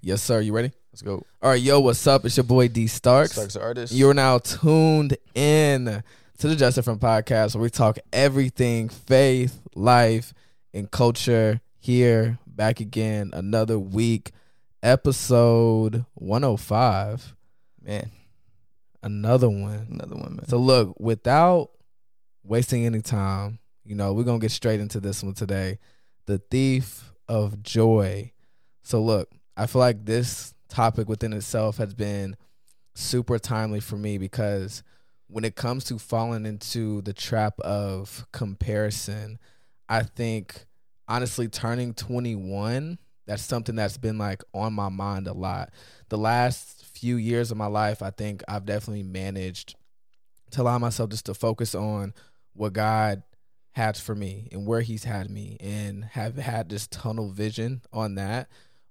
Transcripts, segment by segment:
Yes, sir. You ready? Let's go. All right, yo, what's up? It's your boy D Starks. Starks artist. You're now tuned in to the Just From podcast where we talk everything faith, life, and culture. Here, back again, another week, episode 105. man. Another one. Another one, man. So, look, without wasting any time, you know, we're going to get straight into this one today. The thief of joy. So, look, I feel like this topic within itself has been super timely for me because when it comes to falling into the trap of comparison, I think honestly turning 21, that's something that's been like on my mind a lot. The last few years of my life, I think I've definitely managed to allow myself just to focus on what God has for me and where he's had me and have had this tunnel vision on that.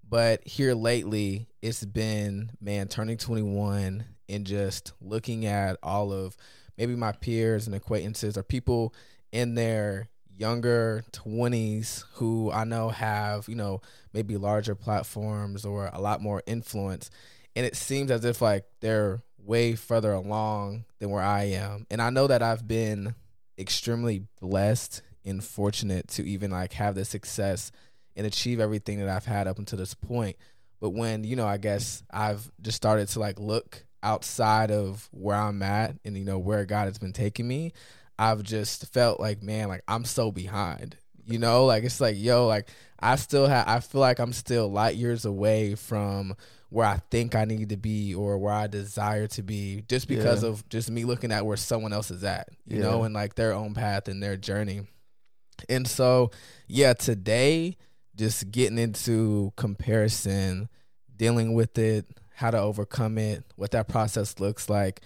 But here lately, it's been, man, turning 21 and just looking at all of maybe my peers and acquaintances or people in their younger 20s who I know have, you know, maybe larger platforms or a lot more influence. And it seems as if like they're way further along than where I am. And I know that I've been extremely blessed and fortunate to even like have the success and achieve everything that I've had up until this point. But when, you know, I guess I've just started to like look outside of where I'm at and, you know, where God has been taking me, I've just felt like, man, like I'm so behind. You know, like it's like, yo, like I still have, I feel like I'm still light years away from where I think I need to be or where I desire to be just because Yeah. of just me looking at where someone else is at, you know, Yeah. and like their own path and their journey. And so, yeah, today, just getting into comparison, dealing with it, how to overcome it, what that process looks like.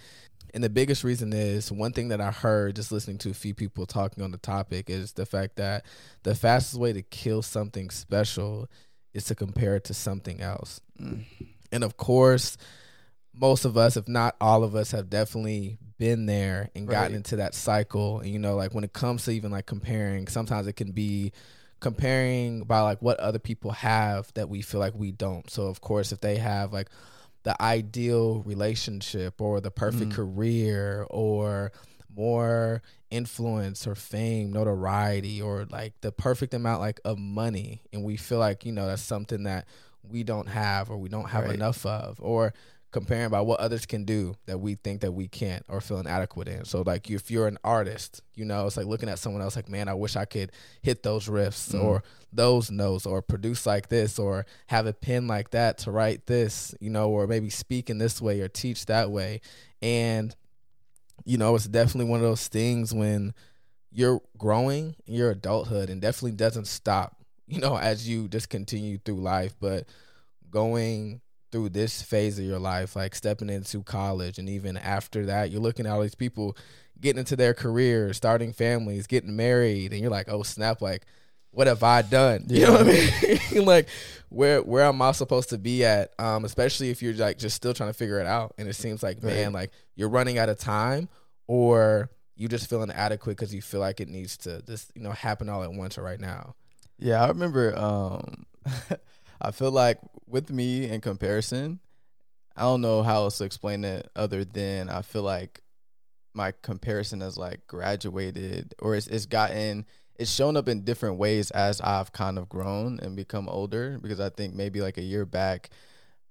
And the biggest reason is one thing that I heard just listening to a few people talking on the topic is the fact that the fastest way to kill something special is to compare it to something else. Mm. And of course, most of us, if not all of us, have definitely been there and gotten into that cycle. And you know, like when it comes to even like comparing, sometimes it can be comparing by like what other people have that we feel like we don't. So of course, if they have like the ideal relationship or the perfect Mhm. career or more influence or fame, notoriety, or like the perfect amount like of money, and we feel like you know that's something that we don't have or we don't have Right. enough of, or comparing by what others can do that we think that we can't or feel inadequate in. So like if you're an artist, you know, it's like looking at someone else like, man, I wish I could hit those riffs Mhm. or those notes or produce like this or have a pen like that to write this, you know, or maybe speak in this way or teach that way. And you know, it's definitely one of those things when you're growing in your adulthood and definitely doesn't stop, you know, as you just continue through life, but going through this phase of your life, like stepping into college and even after that, you're looking at all these people getting into their careers, starting families, getting married, and you're like, oh snap, like what have I done? You know what I mean? like where where am I supposed to be at? Um, especially if you're like just still trying to figure it out. And it seems like, man, like you're running out of time or you just feel inadequate because you feel like it needs to just, you know, happen all at once or right now. Yeah, I remember. Um, I feel like with me in comparison, I don't know how else to explain it other than I feel like my comparison has like graduated or it's, it's gotten it's shown up in different ways as I've kind of grown and become older because I think maybe like a year back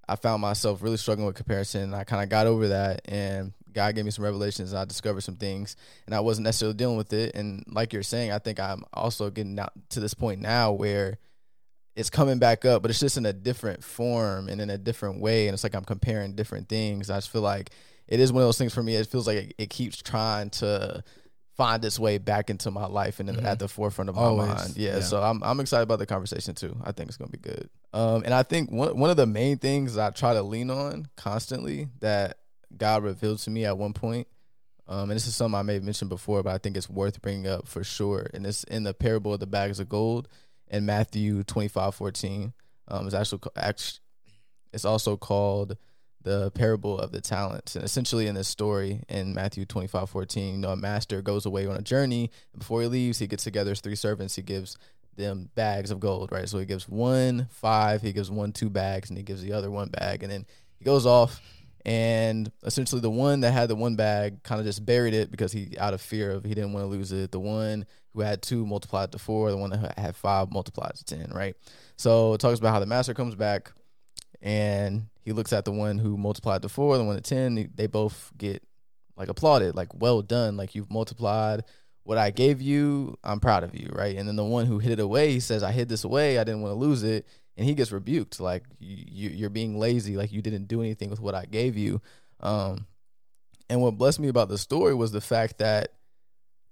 I found myself really struggling with comparison and I kind of got over that and God gave me some revelations and I discovered some things and I wasn't necessarily dealing with it. And like you're saying I think I'm also getting out to this point now where it's coming back up but it's just in a different form and in a different way and it's like I'm comparing different things I just feel like it is one of those things for me it feels like it, it keeps trying to find its way back into my life and Mhm. at the forefront of my Always, mind yeah, yeah. so I'm, I'm excited about the conversation too I think it's gonna be good um, and I think one, one of the main things I try to lean on constantly that God revealed to me at one point um, and this is something I may have mentioned before, but I think it's worth bringing up for sure. And it's in the parable of the bags of gold in Matthew twenty five fourteen. Um, it's actually it's also called the parable of the talents. And essentially, in this story in Matthew twenty five fourteen, you know, a master goes away on a journey. Before he leaves, he gets together his three servants. He gives them bags of gold, right? So he gives one five, he gives one two bags, and he gives the other one bag, and then he goes off. And essentially, the one that had the one bag kind of just buried it because he, out of fear of, he didn't want to lose it. The one who had two multiplied to four, the one that had five multiplied to ten, right? So it talks about how the master comes back, and he looks at the one who multiplied to four, the one to ten. They both get like applauded, like well done, like you've multiplied what I gave you, I'm proud of you, right? And then the one who hid it away, he says, I hid this away, I didn't want to lose it, and he gets rebuked, like you, are being lazy, like you didn't do anything with what I gave you. Um, and what blessed me about the story was the fact that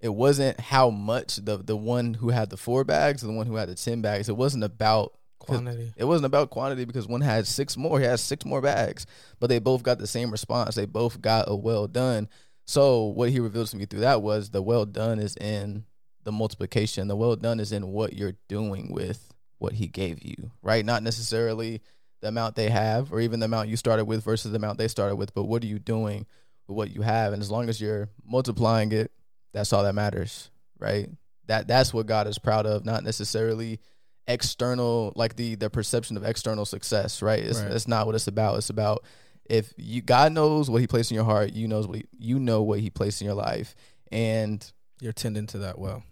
it wasn't how much the the one who had the four bags the one who had the ten bags. It wasn't about quantity. It wasn't about quantity because one had six more. He had six more bags, but they both got the same response. They both got a well done. So what he revealed to me through that was the well done is in the multiplication. The well done is in what you're doing with what he gave you, right? Not necessarily the amount they have or even the amount you started with versus the amount they started with, but what are you doing with what you have? And as long as you're multiplying it, that's all that matters, right? That that's what God is proud of, not necessarily external like the the perception of external success, right? It's right. it's not what it's about. It's about if you God knows what He placed in your heart, you knows what he, you know what He placed in your life, and you're tending to that well.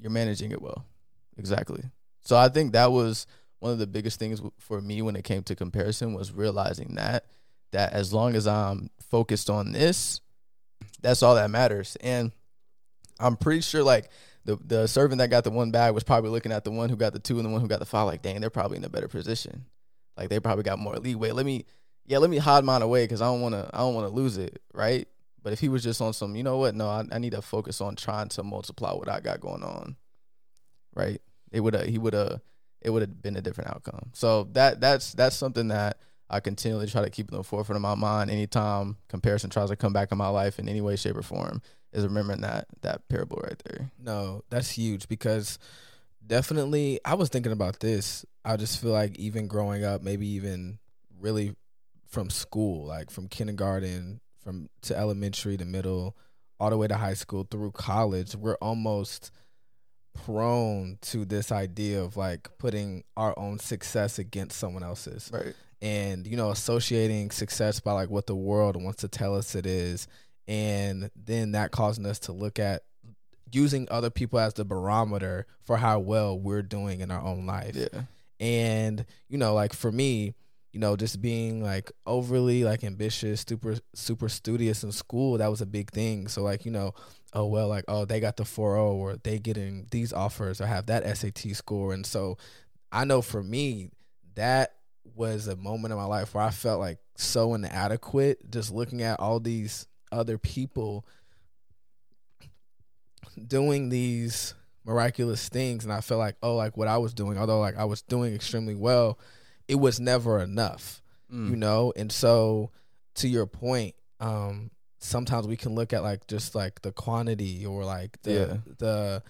You're managing it well, exactly. So I think that was one of the biggest things for me when it came to comparison was realizing that that as long as I'm focused on this, that's all that matters. And I'm pretty sure like the the servant that got the one bag was probably looking at the one who got the two and the one who got the five, like, dang, they're probably in a better position. Like they probably got more leeway. Let me yeah, let me hide mine away because I don't want to. I don't want to lose it, right? But if he was just on some, you know what? No, I, I need to focus on trying to multiply what I got going on, right? It would have. He would have. It would have been a different outcome. So that that's that's something that I continually try to keep in the forefront of my mind anytime comparison tries to come back in my life in any way, shape, or form. Is remembering that that parable right there. No, that's huge because definitely I was thinking about this. I just feel like even growing up, maybe even really from school, like from kindergarten, from to elementary to middle, all the way to high school through college, we're almost prone to this idea of like putting our own success against someone else's. Right. And, you know, associating success by like what the world wants to tell us it is. And then that causing us to look at using other people as the barometer for how well we're doing in our own life. Yeah. And, you know, like for me, you know, just being like overly like ambitious, super super studious in school, that was a big thing. So like, you know, oh well, like oh they got the 4.0 or they getting these offers or have that SAT score, and so I know for me that was a moment in my life where I felt like so inadequate, just looking at all these other people doing these miraculous things, and I felt like oh like what I was doing, although like I was doing extremely well it was never enough, mm. you know? And so to your point, um, sometimes we can look at like just like the quantity or like the yeah. the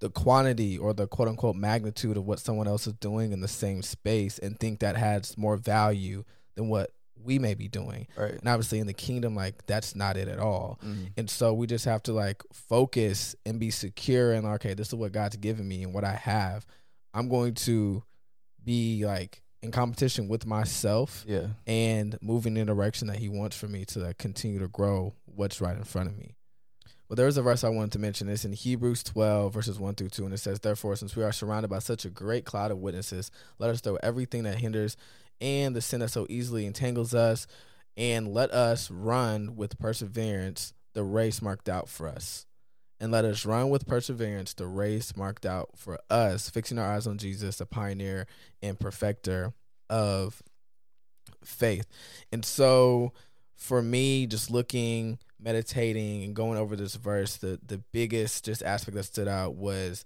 the quantity or the quote unquote magnitude of what someone else is doing in the same space and think that has more value than what we may be doing. Right. And obviously in the kingdom, like that's not it at all. Mm-hmm. And so we just have to like focus and be secure and okay, this is what God's given me and what I have. I'm going to be like in competition with myself yeah. and moving in the direction that he wants for me to continue to grow what's right in front of me. Well there's a verse i wanted to mention. It's in hebrews 12 verses 1 through 2 and it says therefore since we are surrounded by such a great cloud of witnesses let us throw everything that hinders and the sin that so easily entangles us and let us run with perseverance the race marked out for us and let us run with perseverance the race marked out for us, fixing our eyes on Jesus, the pioneer and perfecter of faith. And so for me, just looking, meditating, and going over this verse, the the biggest just aspect that stood out was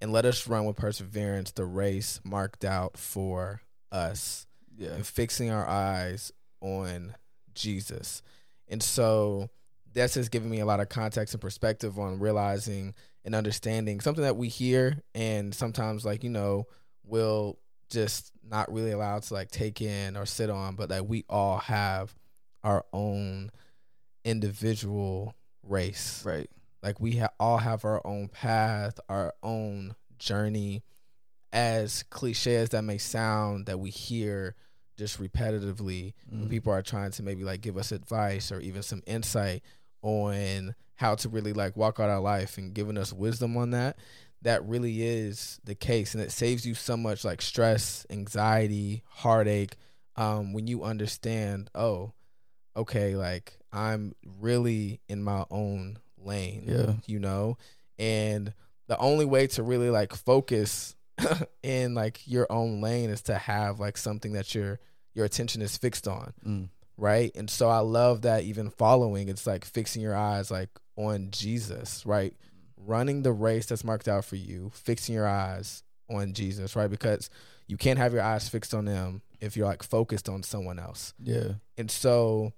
and let us run with perseverance the race marked out for us. Yeah. And fixing our eyes on Jesus. And so that's just giving me a lot of context and perspective on realizing and understanding something that we hear and sometimes like you know we'll just not really allowed to like take in or sit on but like we all have our own individual race right like we ha- all have our own path, our own journey. As cliche as that may sound, that we hear just repetitively when Mm. people are trying to maybe like give us advice or even some insight on how to really like walk out our life and giving us wisdom on that that really is the case and it saves you so much like stress anxiety heartache um, when you understand oh okay like i'm really in my own lane Yeah. you know and the only way to really like focus in like your own lane is to have like something that your your attention is fixed on Mm. Right and so i love that even following it's like fixing your eyes like on jesus right running the race that's marked out for you fixing your eyes on jesus right because you can't have your eyes fixed on them if you're like focused on someone else Yeah. and so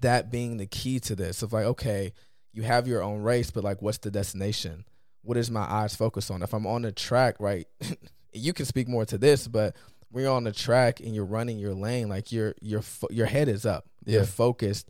that being the key to this of like, okay, you have your own race, but like what's the destination? What is my eyes focused on? If I'm on the track, right, you can speak more to this, but when you're on the track and you're running your lane, like your your your head is up. You're Yeah. focused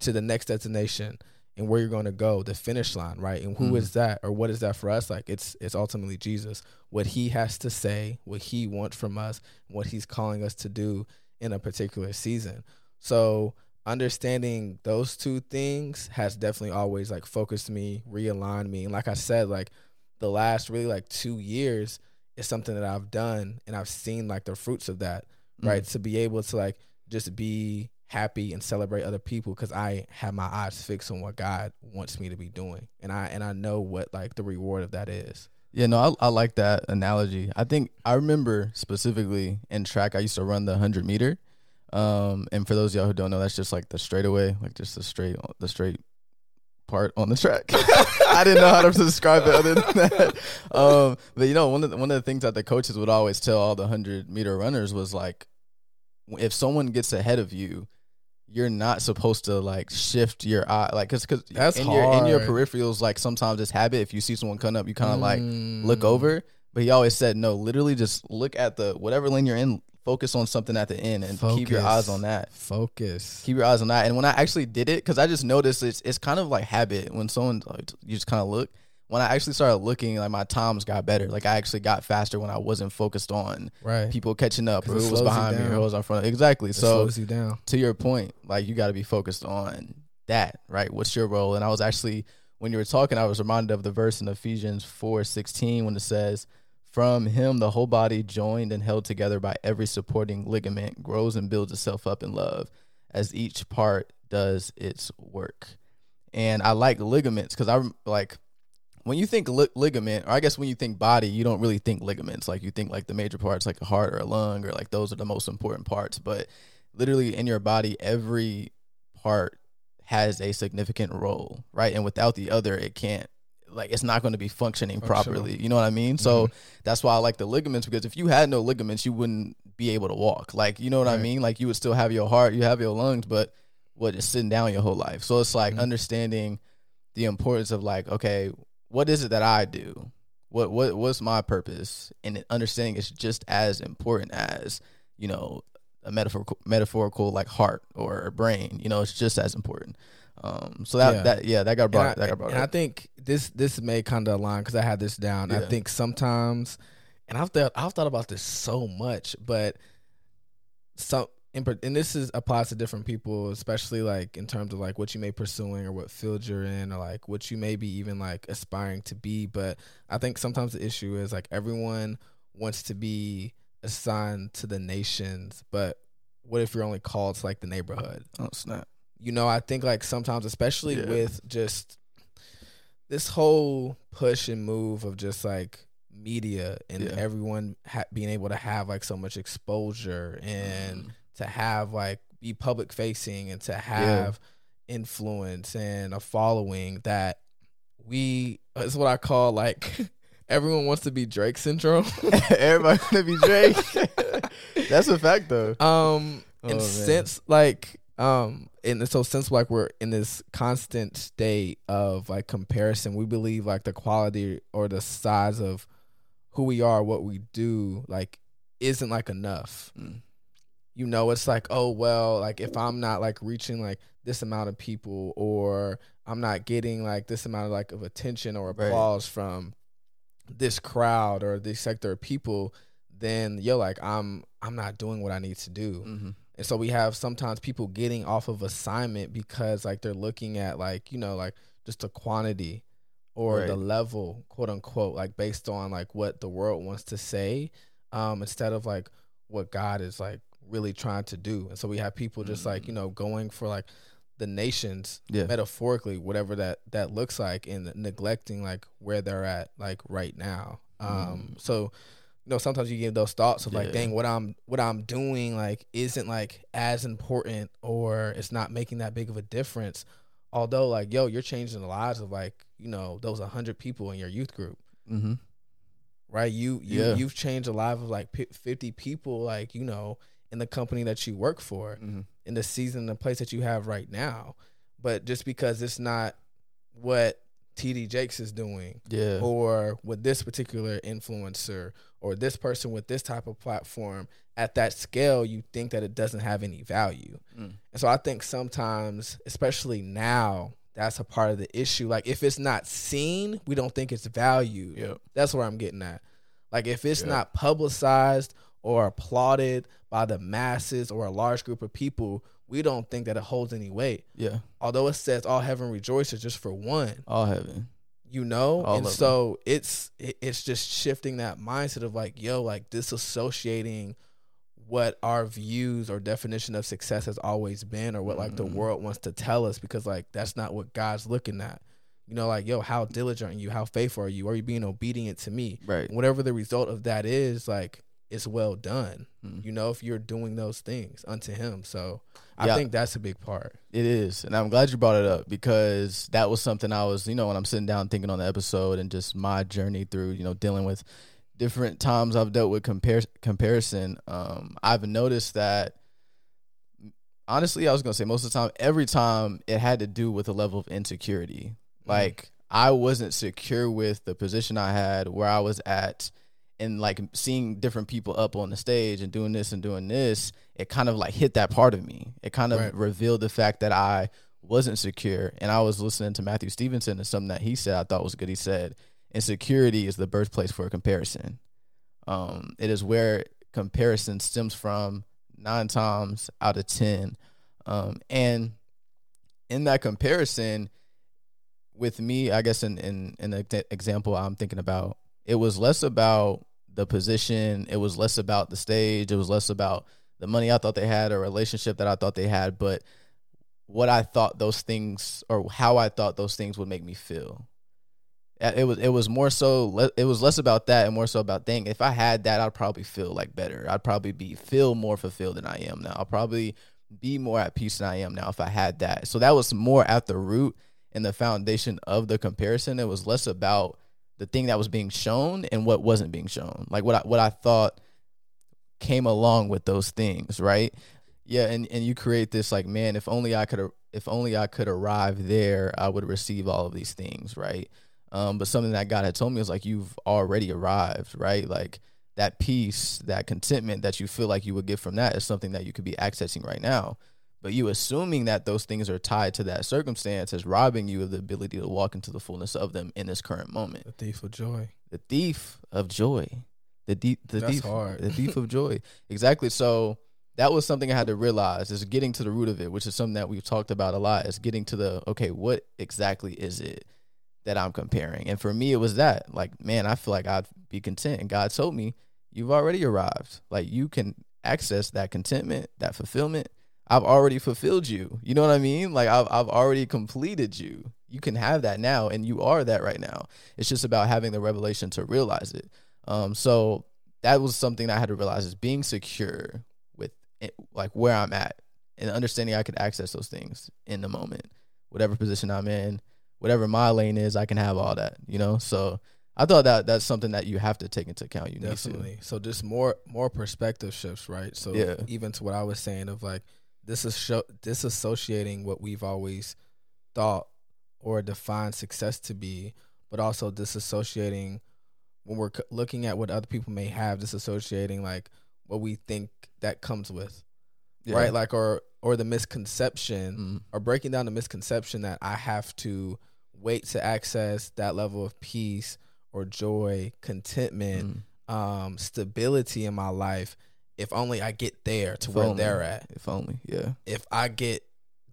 to the next destination and where you're going to go, the finish line, right? And who Mhm. is that or what is that for us? Like it's it's ultimately Jesus. What he has to say, what he wants from us, what he's calling us to do in a particular season. So understanding those two things has definitely always like focused me, realigned me. And like I said, like the last really like two years is something that I've done and I've seen like the fruits of that, right? To be able to like just be happy and celebrate other people because I have my eyes fixed on what God wants me to be doing. And I and I know what like the reward of that is. Yeah, no, I, I like that analogy. I think I remember specifically in track, I used to run the 100 meter. Um, and for those of y'all who don't know, that's just like the straightaway, like just the straight, the straight part on the track. I didn't know how to describe it other than that. Um, but you know, one of the, one of the things that the coaches would always tell all the 100 meter runners was like, if someone gets ahead of you, you're not supposed to like shift your eye, like, cause, cause That's in your in your peripherals, like sometimes it's habit. If you see someone coming up, you kind of like look Mm. over. But he always said, no, literally just look at the whatever lane you're in, focus on something at the end and keep your eyes on that. Focus. Keep your eyes on that. And when I actually did it, because I just noticed it's it's kind of like habit when someone like, you just kind of look. When I actually started looking, like my times got better. Like I actually got faster when I wasn't focused on Right. people catching up or who was behind me or who was in front. Exactly. It so slows you down. to your point, like you got to be focused on that, right? What's your role? And I was actually when you were talking, I was reminded of the verse in Ephesians four sixteen when it says, "From him the whole body, joined and held together by every supporting ligament, grows and builds itself up in love, as each part does its work." And I like ligaments because I like when you think li- ligament, or I guess when you think body, you don't really think ligaments. Like you think like the major parts, like a heart or a lung, or like those are the most important parts. But literally in your body, every part has a significant role, right? And without the other, it can't. Like it's not going to be functioning properly. You know what I mean? So that's why I like the ligaments because if you had no ligaments, you wouldn't be able to walk. Like you know what I mean? Like you would still have your heart, you have your lungs, but what just sitting down your whole life. So it's like Mhm. understanding the importance of like, okay, what is it that I do? What what what's my purpose? And understanding it's just as important as you know a metaphorical metaphorical like heart or a brain. You know, it's just as important. Um, so that Yeah. that yeah, that got brought and I, that got brought and I think this this may kind of align because I had this down. I think sometimes, and I've thought I've thought about this so much, but some in, and this is applies to different people, especially like in terms of like what you may pursuing or what field you're in or like what you may be even like aspiring to be. But I think sometimes the issue is like everyone wants to be assigned to the nations, but what if you're only called to like the neighborhood? oh snap! You know i think like sometimes especially Yeah. with just this whole push and move of just like media and Yeah. everyone ha- being able to have like so much exposure and Mm. to have like be public facing and to have influence and a following that we is what i call like everyone wants to be drake syndrome Everybody gonna be Drake. That's a fact though. Um, Oh, and man. since like um, and so since like we're in this constant state of like comparison, we believe like the quality or the size of who we are, what we do, like isn't like enough. Mm. You know, it's like oh well, like if I'm not like reaching like this amount of people or I'm not getting like this amount of like of attention or Right. applause from this crowd or this sector of people, then yo, like I'm I'm not doing what I need to do. Mm-hmm. And so we have sometimes people getting off of assignment because like they're looking at like, you know, like just the quantity or the level, quote unquote, like based on like what the world wants to say, um, instead of like what God is like really trying to do. And so we have people just like, you know, going for like the nations Yeah. metaphorically, whatever that that looks like, and neglecting like where they're at like right now. Um, so you know, sometimes you get those thoughts of like, Yeah. dang, what I'm what I'm doing like isn't like as important or it's not making that big of a difference. Although like, yo, you're changing the lives of like, you know, those hundred people in your youth group, Mm-hmm. right? You you Yeah. you've changed the life of like fifty people, like you know, in the company that you work for Mm-hmm. in the season, the place that you have right now. But just because it's not what TD Jakes is doing, Yeah. or with this particular influencer, or this person with this type of platform, at that scale, you think that it doesn't have any value. Mm. And so I think sometimes, especially now, that's a part of the issue. Like if it's not seen, we don't think it's valued. Yep. That's where I'm getting at. Like if it's Yeah. not publicized or applauded by the masses or a large group of people, we don't think that it holds any weight. Yeah. Although it says all heaven rejoices just for one, All heaven. You know? All and so it's it's just shifting that mindset of like, yo, like disassociating what our views or definition of success has always been or what like the Mhm. world wants to tell us because like that's not what God's looking at. You know, like, yo, how diligent are you? How faithful are you? Are you being obedient to me? Right. whatever the result of that is, like it's well done. Mm. You know, if you're doing those things unto Him. So I Yeah. think that's a big part. It is. And I'm glad you brought it up because that was something I was, you know, when I'm sitting down thinking on the episode and just my journey through, you know, dealing with different times I've dealt with compar- comparison. Um, I've noticed that honestly, I was going to say most of the time, every time it had to do with a level of insecurity. Like I wasn't secure with the position I had, where I was at, and like seeing different people up on the stage and doing this and doing this, it kind of like hit that part of me. It kind of Right. revealed the fact that I wasn't secure. And I was listening to Matthew Stevenson and something that he said I thought was good. He said, Insecurity is the birthplace for a comparison. Um, it is where comparison stems from nine times out of ten. Um, and in that comparison, with me, I guess in in, in the example I'm thinking about, it was less about the position, it was less about the stage, it was less about the money I thought they had or relationship that I thought they had, but what I thought those things or how I thought those things would make me feel. It was it was more so it was less about that and more so about dang if I had that I'd probably feel like better. I'd probably be feel more fulfilled than I am now. I'll probably be more at peace than I am now if I had that. So that was more at the root and the foundation of the comparison. It was less about the thing that was being shown and what wasn't being shown like what I, what I thought came along with those things right yeah and and you create this like man if only I could if only I could arrive there I would receive all of these things right um, but something that God had told me was like you've already arrived, right? Like that peace, that contentment that you feel like you would get from that is something that you could be accessing right now. But you assuming that those things are tied to that circumstance is robbing you of the ability to walk into the fullness of them in this current moment. The thief of joy. The thief of joy. The deep the That's thief hard. the thief of joy. Exactly. So that was something I had to realize is getting to the root of it, which is something that we've talked about a lot, is getting to the okay, what exactly is it that I'm comparing? And for me, it was that. Like, man, I feel like I'd be content. And God told me, you've already arrived. Like, you can access that contentment, that fulfillment. I've already fulfilled you. You know what I mean? Like, I've, I've already completed you. You can have that now, and you are that right now. It's just about having the revelation to realize it. Um, so that was something I had to realize is being secure with it, like where I'm at and understanding I could access those things in the moment, whatever position I'm in, whatever my lane is, I can have all that, you know? So I thought that that's something that you have to take into account. You Definitely. So just more more perspective shifts, right? So Yeah. even to what I was saying of like this is show disassociating what we've always thought or defined success to be, but also disassociating when we're looking at what other people may have, disassociating like what we think that comes with. Yeah. right? Like or or the misconception Mm. or breaking down the misconception that I have to wait to access that level of peace or joy, contentment, Mm. um, stability in my life if only I get there to If where only. they're at. If only, yeah. If I get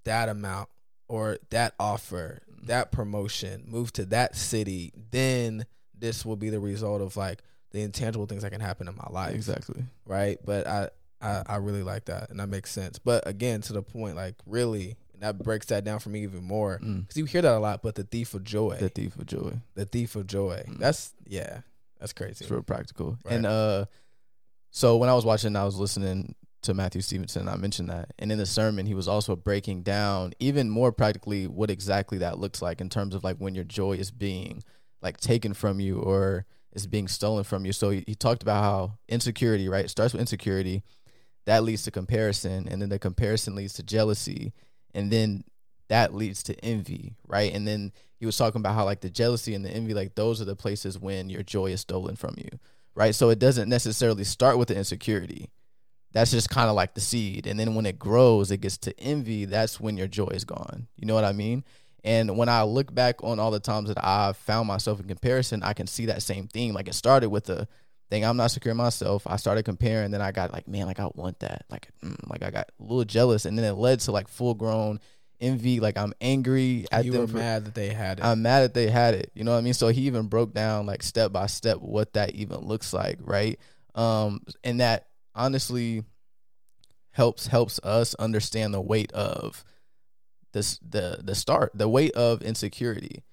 that amount or that offer, Mm. that promotion, move to that city, then this will be the result of like the intangible things that can happen in my life Exactly. right? But I, I I really like that, and that makes sense. But again, to the point, like really, that breaks that down for me even more Mm. because you hear that a lot. But the thief of joy, The thief of joy. the thief of joy, Mm. that's yeah, that's crazy. It's real practical. Right. And uh so when I was watching, I was listening to Matthew Stevenson, I mentioned that. And in the sermon, he was also breaking down even more practically what exactly that looks like in terms of like when your joy is being like taken from you or is being stolen from you. So he, he talked about how insecurity, right? Starts with insecurity, that leads to comparison, and then the comparison leads to jealousy, and then that leads to envy, right? And then he was talking about how like the jealousy and the envy, like those are the places when your joy is stolen from you, right? So it doesn't necessarily start with the insecurity. That's just kind of like the seed. And then when it grows, it gets to envy. That's when your joy is gone. You know what I mean? And when I look back on all the times that I've found myself in comparison, I can see that same thing. Like it started with the thing I'm not secure in myself. I started comparing, then I got like, man, like I want that. Like, mm, like I got a little jealous, and then it led to like full grown envy. Like I'm angry at you them for mad that they had it. I'm mad that they had it. You know what I mean? So he even broke down like step by step what that even looks like, right? Um, and that honestly helps helps us understand the weight of this the the start, the weight of insecurity,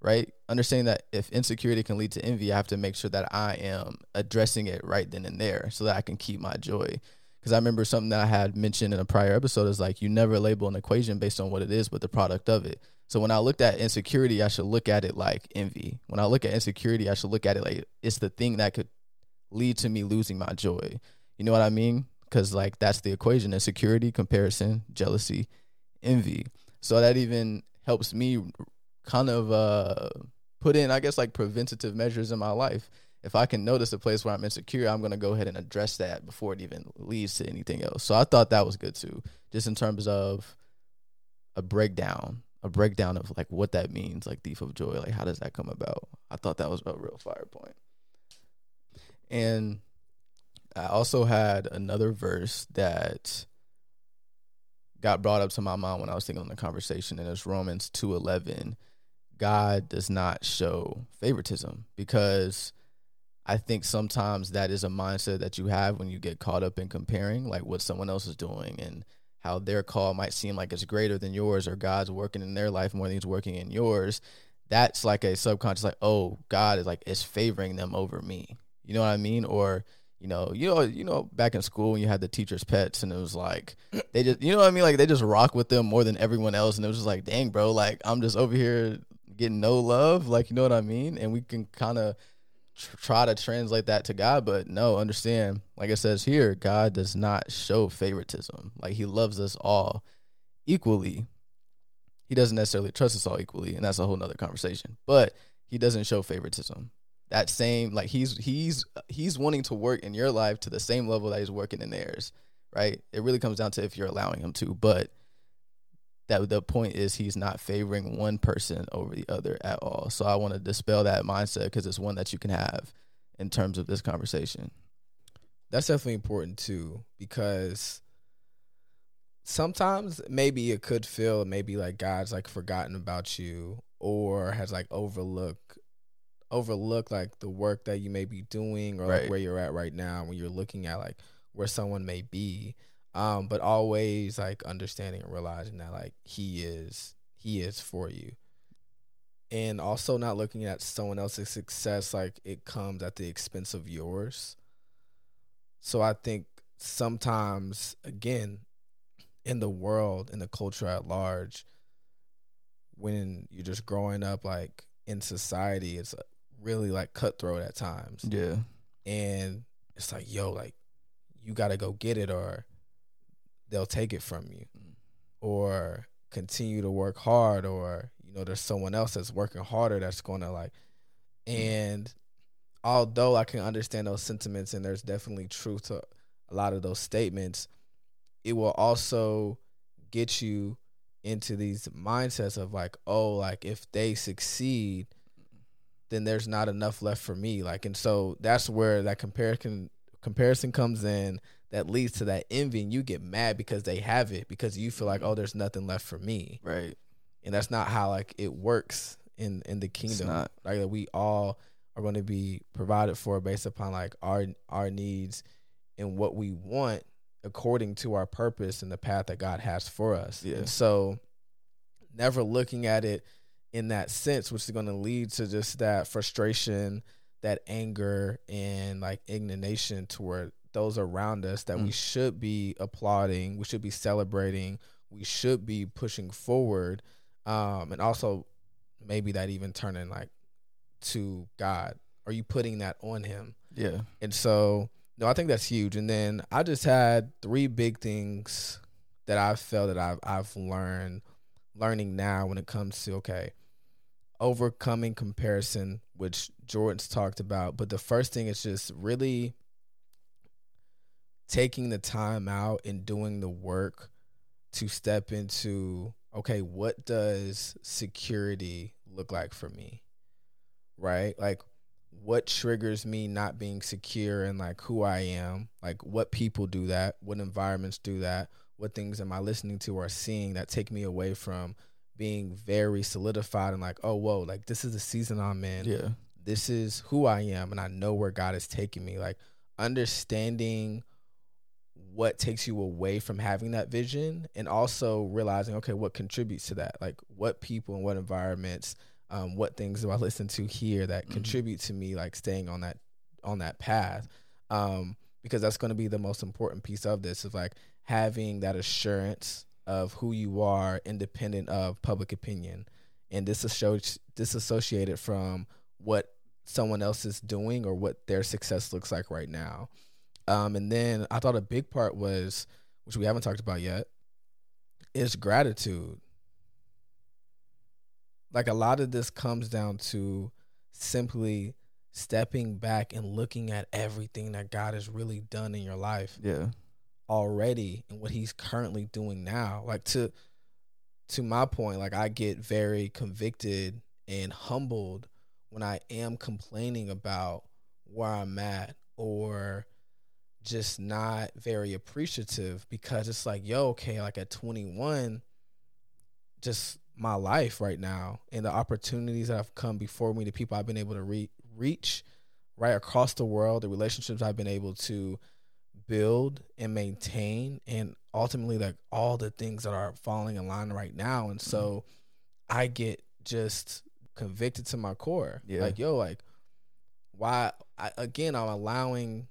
right? Understanding that if insecurity can lead to envy, I have to make sure that I am addressing it right then and there so that I can keep my joy. Because I remember something that I had mentioned in a prior episode is like you never label an equation based on what it is, but the product of it. So when I looked at insecurity, I should look at it like envy. When I look at insecurity, I should look at it like it's the thing that could lead to me losing my joy. You know what I mean? Because like that's the equation: insecurity, comparison, jealousy, envy. So that even helps me kind of uh, put in, I guess, like preventative measures in my life. If I can notice a place where I'm insecure, I'm gonna go ahead and address that before it even leads to anything else. So I thought that was good too, just in terms of a breakdown, a breakdown of like what that means, like thief of joy, like how does that come about? I thought that was a real fire point. And I also had another verse that got brought up to my mind when I was thinking on the conversation, and it's Romans two eleven. God does not show favoritism because I think sometimes that is a mindset that you have when you get caught up in comparing like what someone else is doing and how their call might seem like it's greater than yours or God's working in their life more than he's working in yours. That's like a subconscious like, oh, God is like is favoring them over me. You know what I mean? Or you know, you know, you know, back in school when you had the teachers' pets, and it was like they just, you know what I mean? Like they just rock with them more than everyone else, and it was just like, dang, bro, like I'm just over here getting no love, like you know what I mean? And we can kind of tr- try to translate that to God, but no, understand, like it says here, God does not show favoritism. Like He loves us all equally. He doesn't necessarily trust us all equally, and that's a whole nother conversation. But He doesn't show favoritism that same like he's he's he's wanting to work in your life to the same level that he's working in theirs right it really comes down to if you're allowing him to but that the point is he's not favoring one person over the other at all. So i want to dispel that mindset because it's one that you can have in terms of this conversation. That's definitely important too because sometimes maybe it could feel maybe like God's like forgotten about you or has like overlooked overlook like the work that you may be doing or like where you're at right now when you're looking at like where someone may be um but always like understanding and realizing that like he is he is for you. And also not looking at someone else's success like it comes at the expense of yours. So i think sometimes again in the world in the culture at large when you're just growing up like in society it's really like cutthroat at times. Yeah. And it's like yo like you gotta go get it or they'll take it from you or continue to work hard or you know there's someone else that's working harder that's gonna like hmm. and although i can understand those sentiments and there's definitely truth to a lot of those statements it will also get you into these mindsets of like, oh, like if they succeed, then there's not enough left for me. Like, and so that's where that comparison comparison comes in that leads to that envy and you get mad because they have it because you feel like mm-hmm. oh there's nothing left for me Right. and that's not how like it works in in the kingdom not. like that we all are going to be provided for based upon like our our needs and what we want according to our purpose and the path that God has for us Yeah. and so never looking at it in that sense which is going to lead to just that frustration that anger and like indignation toward those around us that we Mm. should be applauding, we should be celebrating, we should be pushing forward, um, and also maybe that even turning like to God. Are you putting that on Him? Yeah. And so, no, I think that's huge. And then I just had three big things that I felt that I've I've learned, learning now when it comes to okay, overcoming comparison, which Jordan's talked about. But the first thing is just really taking the time out and doing the work to step into okay, what does security look like for me? Right? Like what triggers me not being secure and like who I am, like what people do that, what environments do that, what things am I listening to or seeing that take me away from being very solidified and like, oh whoa, like this is the season I'm in. Yeah. This is who I am and I know where God is taking me. Like understanding what takes you away from having that vision and also realizing okay what contributes to that like what people and what environments um, what things do i listen to here that Mhm. contribute to me like staying on that on that path um, because that's going to be the most important piece of this is like having that assurance of who you are independent of public opinion and disassociated from what someone else is doing or what their success looks like right now um, and then I thought a big part was, which we haven't talked about yet, is gratitude. Like a lot of this comes down to simply stepping back and looking at everything that God has really done in your life Yeah. already and what he's currently doing now. Like to to my point, like I get very convicted and humbled when I am complaining about where I'm at or just not very appreciative because it's like, yo, okay, like at 21, just my life right now and the opportunities that have come before me, the people I've been able to re- reach right across the world, the relationships I've been able to build and maintain, and ultimately, like all the things that are falling in line right now. And so I get just convicted to my core. Yeah. Like, yo, like, why? I, again, I'm allowing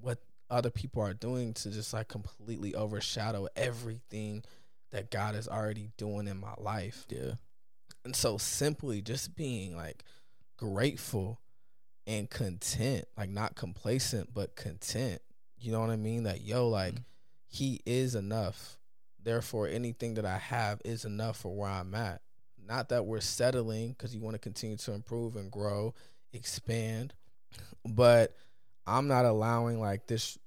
what other people are doing to just like completely overshadow everything that God is already doing in my life. Yeah. And so simply just being like grateful and content, like not complacent, but content. You know what I mean? That yo, like Mhm. he is enough. Therefore, anything that I have is enough for where I'm at. Not that we're settling because you want to continue to improve and grow, expand, but I'm not allowing like this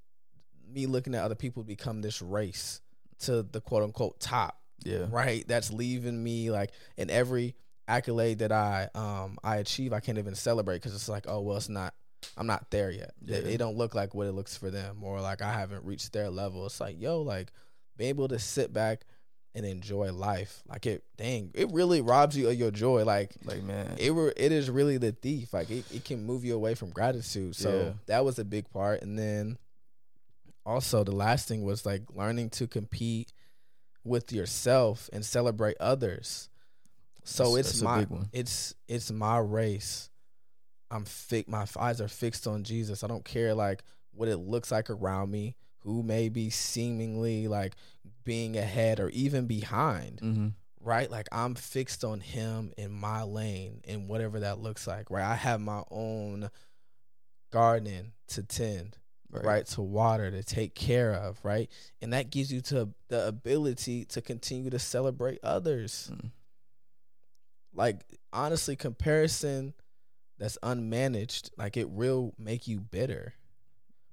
me looking at other people become this race to the quote unquote top Yeah. right that's leaving me like in every accolade that i um i achieve i can't even celebrate because it's like oh well it's not i'm not there yet it, Yeah. it don't look like what it looks for them or like i haven't reached their level it's like yo like be able to sit back and enjoy life. Like it dang it really robs you of your joy. Like Like man. it were it is really the thief. Like it, it can move you away from gratitude. So Yeah. that was a big part. And then also the last thing was like learning to compete with yourself and celebrate others. So That's- it's that's my it's it's my race. I'm fi- my eyes are fixed on jesus. I don't care like what it looks like around me who may be seemingly like being ahead or even behind mm-hmm. right? Like I'm fixed on him in my lane and whatever that looks like, right? I have my own garden to tend, right. To water, to take care of, right? And that gives you to the ability to continue to celebrate others. Mm. Like honestly, comparison that's unmanaged, like it will make you bitter.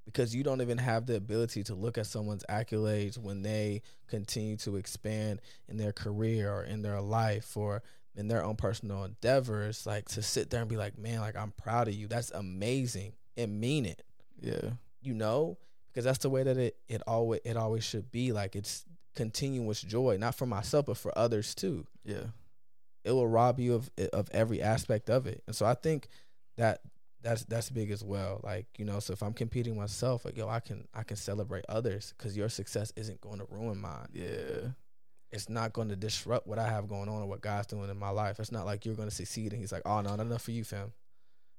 Because you don't even have the ability to look at someone's accolades when they continue to expand in their career or in their life or in their own personal endeavors like to sit there and be like man like i'm proud of you. That's amazing. And mean it. Yeah. you know? Because that's the way that it it always it always should be. Like it's continuous joy not for myself but for others too. Yeah. it will rob you of of every aspect of it. And so i think that that's that's big as well like you know so if i'm competing myself like yo i can i can celebrate others because your success isn't going to ruin mine Yeah. it's not going to disrupt what i have going on or what god's doing in my life it's not like you're going to succeed and he's like oh no not enough for you fam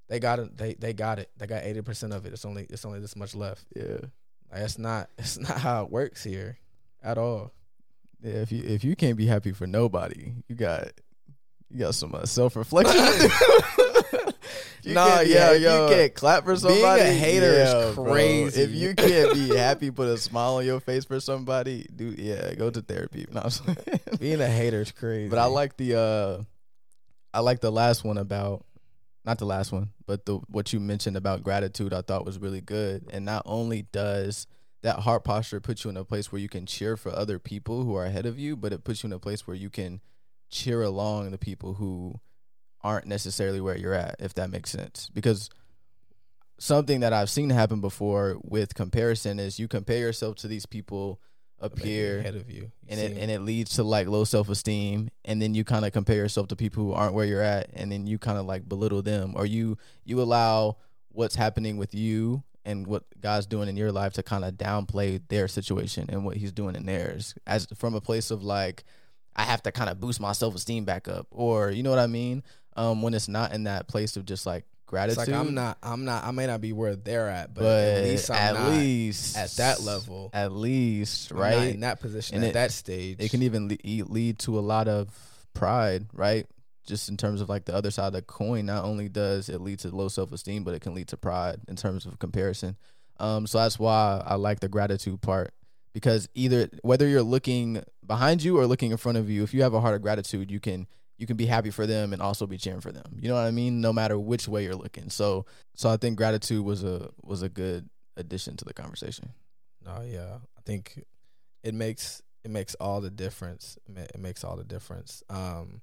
they got it they they got it they got 80% of it it's only it's only this much left Yeah. like, it's not it's not how it works here at all Yeah. If you if you can't be happy for nobody, you got you got some uh, self reflection. Nah, yeah, yo. you can't clap for somebody. Being a hater is yeah, bro. crazy. If you can't be happy, put a smile on your face for somebody, do yeah, go to therapy. No, being a hater is crazy But I like the uh I like the last one about not the last one, but the what you mentioned about gratitude I thought was really good. And not only does that heart posture put you in a place where you can cheer for other people who are ahead of you, but it puts you in a place where you can cheer along the people who aren't necessarily where you're at, if that makes sense. Because something that I've seen happen before with comparison is you compare yourself to these people up here ahead of you, You and it and it leads to like low self esteem, and then you kind of compare yourself to people who aren't where you're at, and then you kind of like belittle them, or you you allow what's happening with you and what God's doing in your life to kind of downplay their situation and what He's doing in theirs, as from a place of like I have to kind of boost my self esteem back up, or you know what I mean? Um, when it's not in that place of just like It's gratitude. like I'm not. I'm not. I may not be where they're at, but, but at least I'm not least at that level. at least right in that position And at it- that stage. it can even lead, lead to a lot of pride, right? Just in terms of like the other side of the coin, not only does it lead to low self esteem, but it can lead to pride in terms of comparison. Um, so that's why I like the gratitude part because either whether you're looking behind you or looking in front of you, if you have a heart of gratitude, you can you can be happy for them and also be cheering for them. You know what I mean? No matter which way you're looking. So so I think gratitude was a was a good addition to the conversation. No, yeah, I think it makes it makes all the difference. It, it makes all the difference. Um,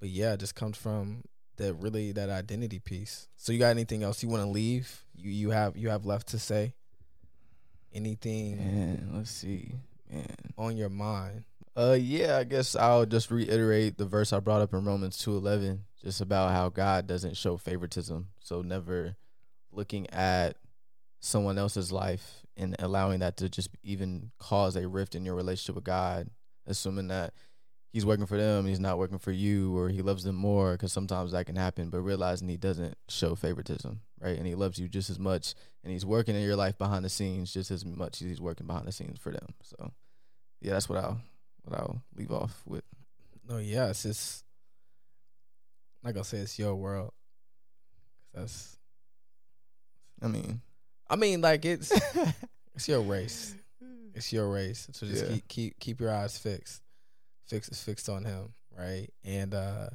but yeah, it just comes from that really that identity piece. So you got anything else you want to leave? You you have you have left to say? Anything Man, let's see. Man. on your mind? Uh yeah, I guess I'll just reiterate the verse I brought up in Romans 2:11 just about how God doesn't show favoritism. So never looking at someone else's life and allowing that to just even cause a rift in your relationship with God, assuming that he's working for them, he's not working for you or he loves them more cuz sometimes that can happen, but realizing he doesn't show favoritism, right? And he loves you just as much and he's working in your life behind the scenes just as much as he's working behind the scenes for them. So yeah, that's what I'll what I'll leave off with. No, yeah, it's just like I'm not gonna say it's your world. That's I mean, I mean, like it's it's your race. It's your race. So just Yeah. keep keep keep your eyes fixed, fix is fixed on him, right? And uh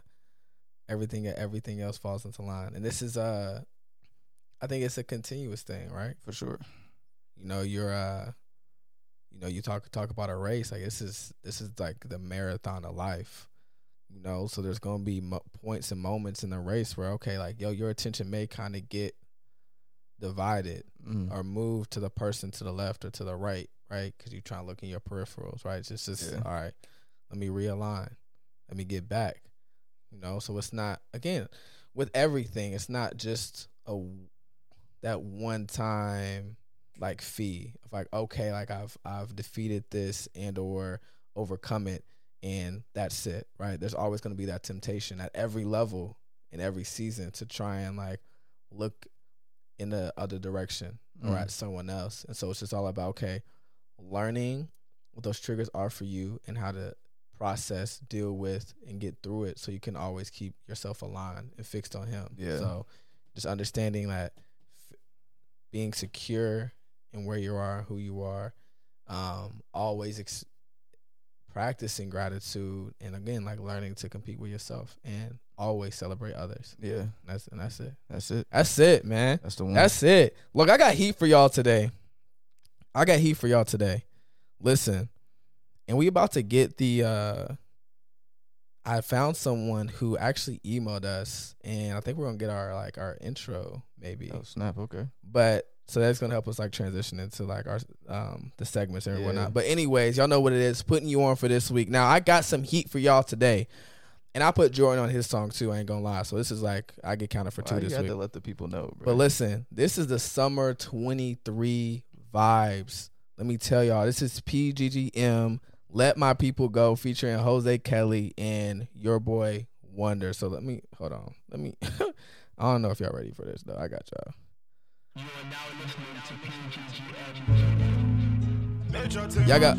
everything everything else falls into line. And this is uh I think it's a continuous thing, right? for sure. You know, you're uh you know, you talk talk about a race, like this is this is like the marathon of life. You know, so there's going to be mo- points and moments in the race where okay, like yo, your attention may kind of get divided Mm. or move to the person to the left or to the right, right? Because you're trying to look in your peripherals, right? It's just, just Yeah. all right. Let me realign. Let me get back. You know, so it's not again with everything. It's not just a that one time like fee of like okay, like I've I've defeated this and or overcome it, and that's it, right? There's always going to be that temptation at every level in every season to try and like look in the other direction or Mm. at someone else. And so it's just all about okay, learning what those triggers are for you and how to process, deal with, and get through it so you can always keep yourself aligned and fixed on him. Yeah. So just understanding that f- being secure in where you are, who you are, um, always ex- practicing gratitude and again like learning to compete with yourself and always celebrate others. Yeah, That's and that's it. that's it. That's it, man. That's the one. That's it. Look, I got heat for y'all today. I got heat for y'all today. Listen, and we about to get the uh I found someone who actually emailed us and I think we're gonna get our like our intro maybe. oh snap. Okay. But so that's gonna help us like transition into like our um the segments and Yeah. whatnot. But anyways, y'all know what it is. Putting you on for this week. Now I got some heat for y'all today. And I put Jordan on his song too, I ain't gonna lie. So this is like I get counted for two Why you this week. to let the people know, bro. But listen, this is the summer 23 vibes. Let me tell y'all, this is PGGM. Let My People Go featuring Jose Kelly and your boy Wonder. So let me hold on. Let me I don't know if y'all ready for this though. I got y'all. Y'all got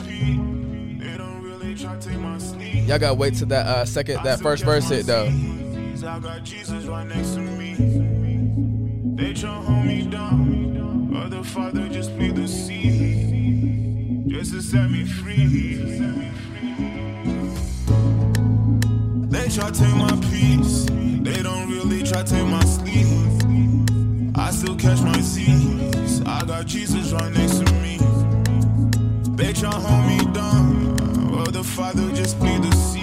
Y'all gotta wait till that uh second that first verse hit though. I got Jesus right next to me. They try hold me down, but the Father just plead the sea, just to set me free. They try take my peace, they don't really try to take my sleep. I still catch my Z's. I got Jesus right next to me. They try hold me down, but the Father just plead the sea.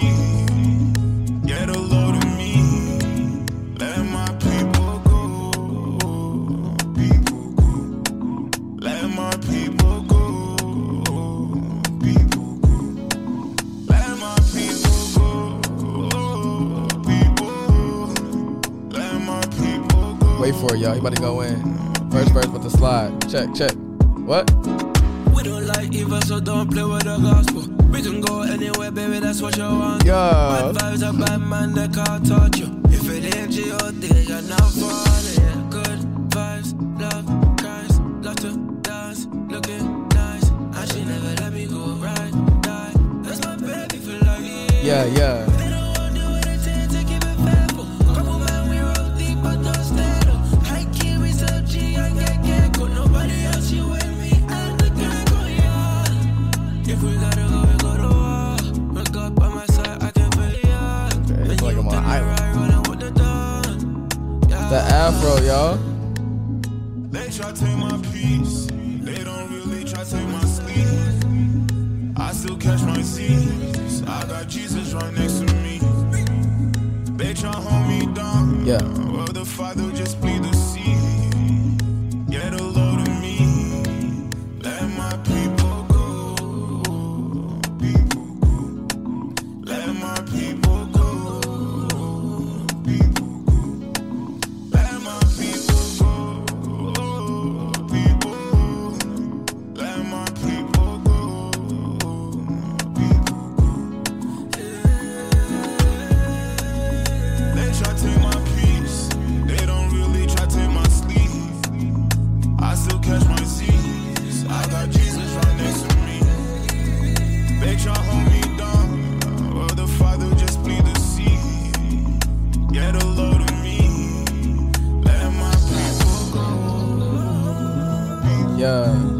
For it, y'all. He about to go in. First verse with the slide. Check, check. What? We don't like evil, so don't play with the gospel. We can go anywhere, baby, that's what you want. Yeah. Bad vibes, a bad man that can't touch you. If it ain't G.O.D., you're not falling. Yeah. Good vibes, love, Christ, love to dance, looking nice. And she never let me go right, die. That's my baby for life. Yeah, yeah. Afro, y'all. They try to take my peace. They don't really try to take my sleep. I still catch my Z's. I got Jesus right next to me. They try hold me down. Yeah. Well, the Father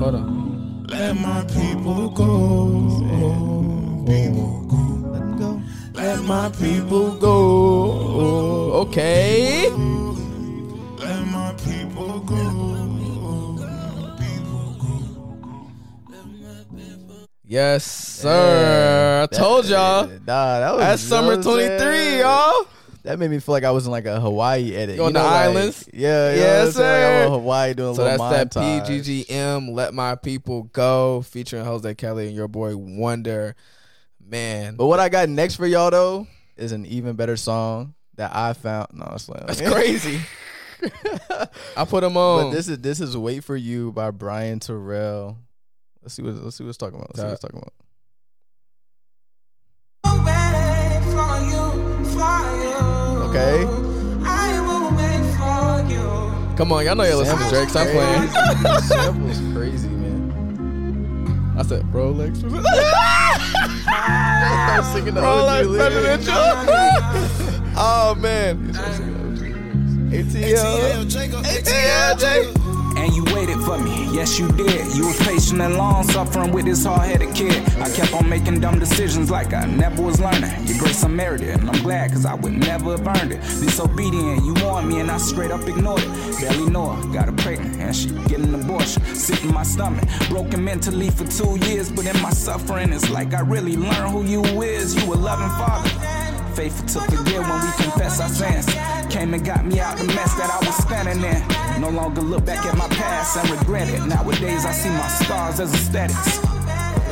Hold on. Let my people go. People go. Let them go. Let my people go. Okay. Let my people go. People go. Yes, sir. I told y'all. Nah, that was That's summer you know what I'm 23, y'all. That made me feel like I was in like a Hawaii edit. You on the like- islands? Yeah, yeah. Yes, Like sir. in Hawaii doing a So that's little that. PGGM. Let my people go, featuring Jose Kelly and your boy Wonder. Man, But what I got next for y'all though is an even better song that I found. No, it's like that's crazy. I put him on. But this is this is "Wait for You" by Bryan Terrell. Let's see what let's see what it's talking about. Let's see what it's talking about. Okay. Come on, y'all know you listen to Drake. Stop playing. Sample's crazy, man. I said Rolex. Start singing the Rolex presidential. oh man. ATL. ATL, Jake. And yes you did. You was patient and long suffering with this hard-headed kid. I kept on making dumb decisions like I never was learning. Your grace unmerited, and I'm glad cause I would never have earned it. Disobedient, you warned me and I straight up ignored it. Barely know her, got her pregnant and she getting an abortion. Sick in my stomach, broken mentally for two years, but in my suffering, it's like I really learned who you is. You a loving father. Faithful to forgive when we confess our sins. Came and got me out the mess that I was standing in. No longer look back at my past and regret it. Nowadays I see my scars as aesthetics.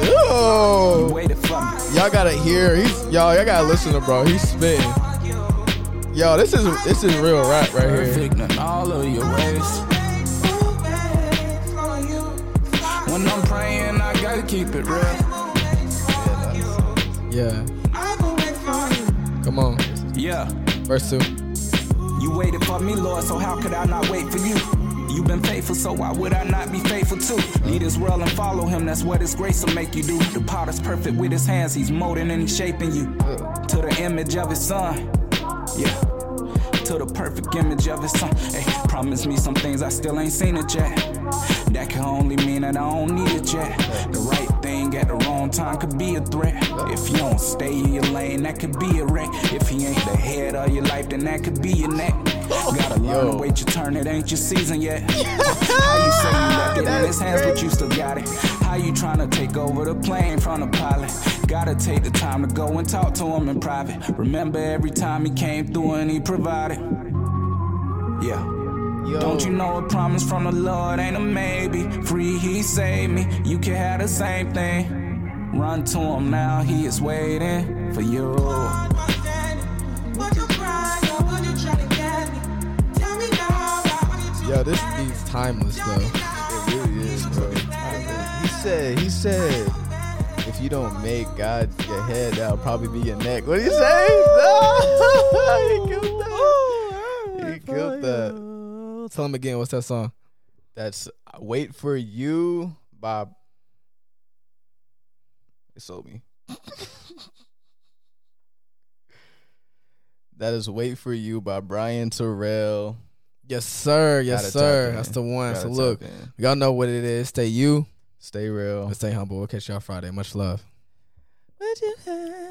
You Ew. waited for me. Y'all gotta hear. He's y'all. Y'all gotta listen to bro. He's spitting. Yo, this is this is real rap right here. All of your ways. When I'm praying, I gotta keep it real. Yeah. Come on. Yeah. Verse two. You waited for me, Lord, so how could I not wait for you? You've been faithful, so why would I not be faithful too? Lead his world and follow him, that's what his grace will make you do. The potter's perfect with his hands, he's molding and he's shaping you to the image of his son. Yeah. To the perfect image of his son. Hey, promise me some things I still ain't seen it yet. That can only mean that I don't need it yet. The right at the wrong time could be a threat. If you don't stay in your lane, that could be a wreck. If he ain't the head of your life, then that could be your neck. Gotta learn to wait your turn, it ain't your season yet. How you say you left it in his hands, but you still got it? How you trying to take over the plane from the pilot? Gotta take the time to go and talk to him in private. Remember every time he came through and he provided. Yeah. Don't you know a promise from the Lord ain't a maybe? Free, he saved me. You can have the same thing. Run to him now, he is waiting for you. Yo, this beat's timeless though. It really is, bro. He said, he said, if you don't make God your head, that'll probably be your neck. What do you say? he killed that. He killed that. Tell him again. What's that song? That's uh, Wait for You by. It sold me. that is Wait for You by Bryan Terrell. Yes, sir. Yes, sir. That's the one. Gotta so look, in. y'all know what it is. Stay you Stay real. and stay humble. We'll catch y'all Friday. Much love. What you had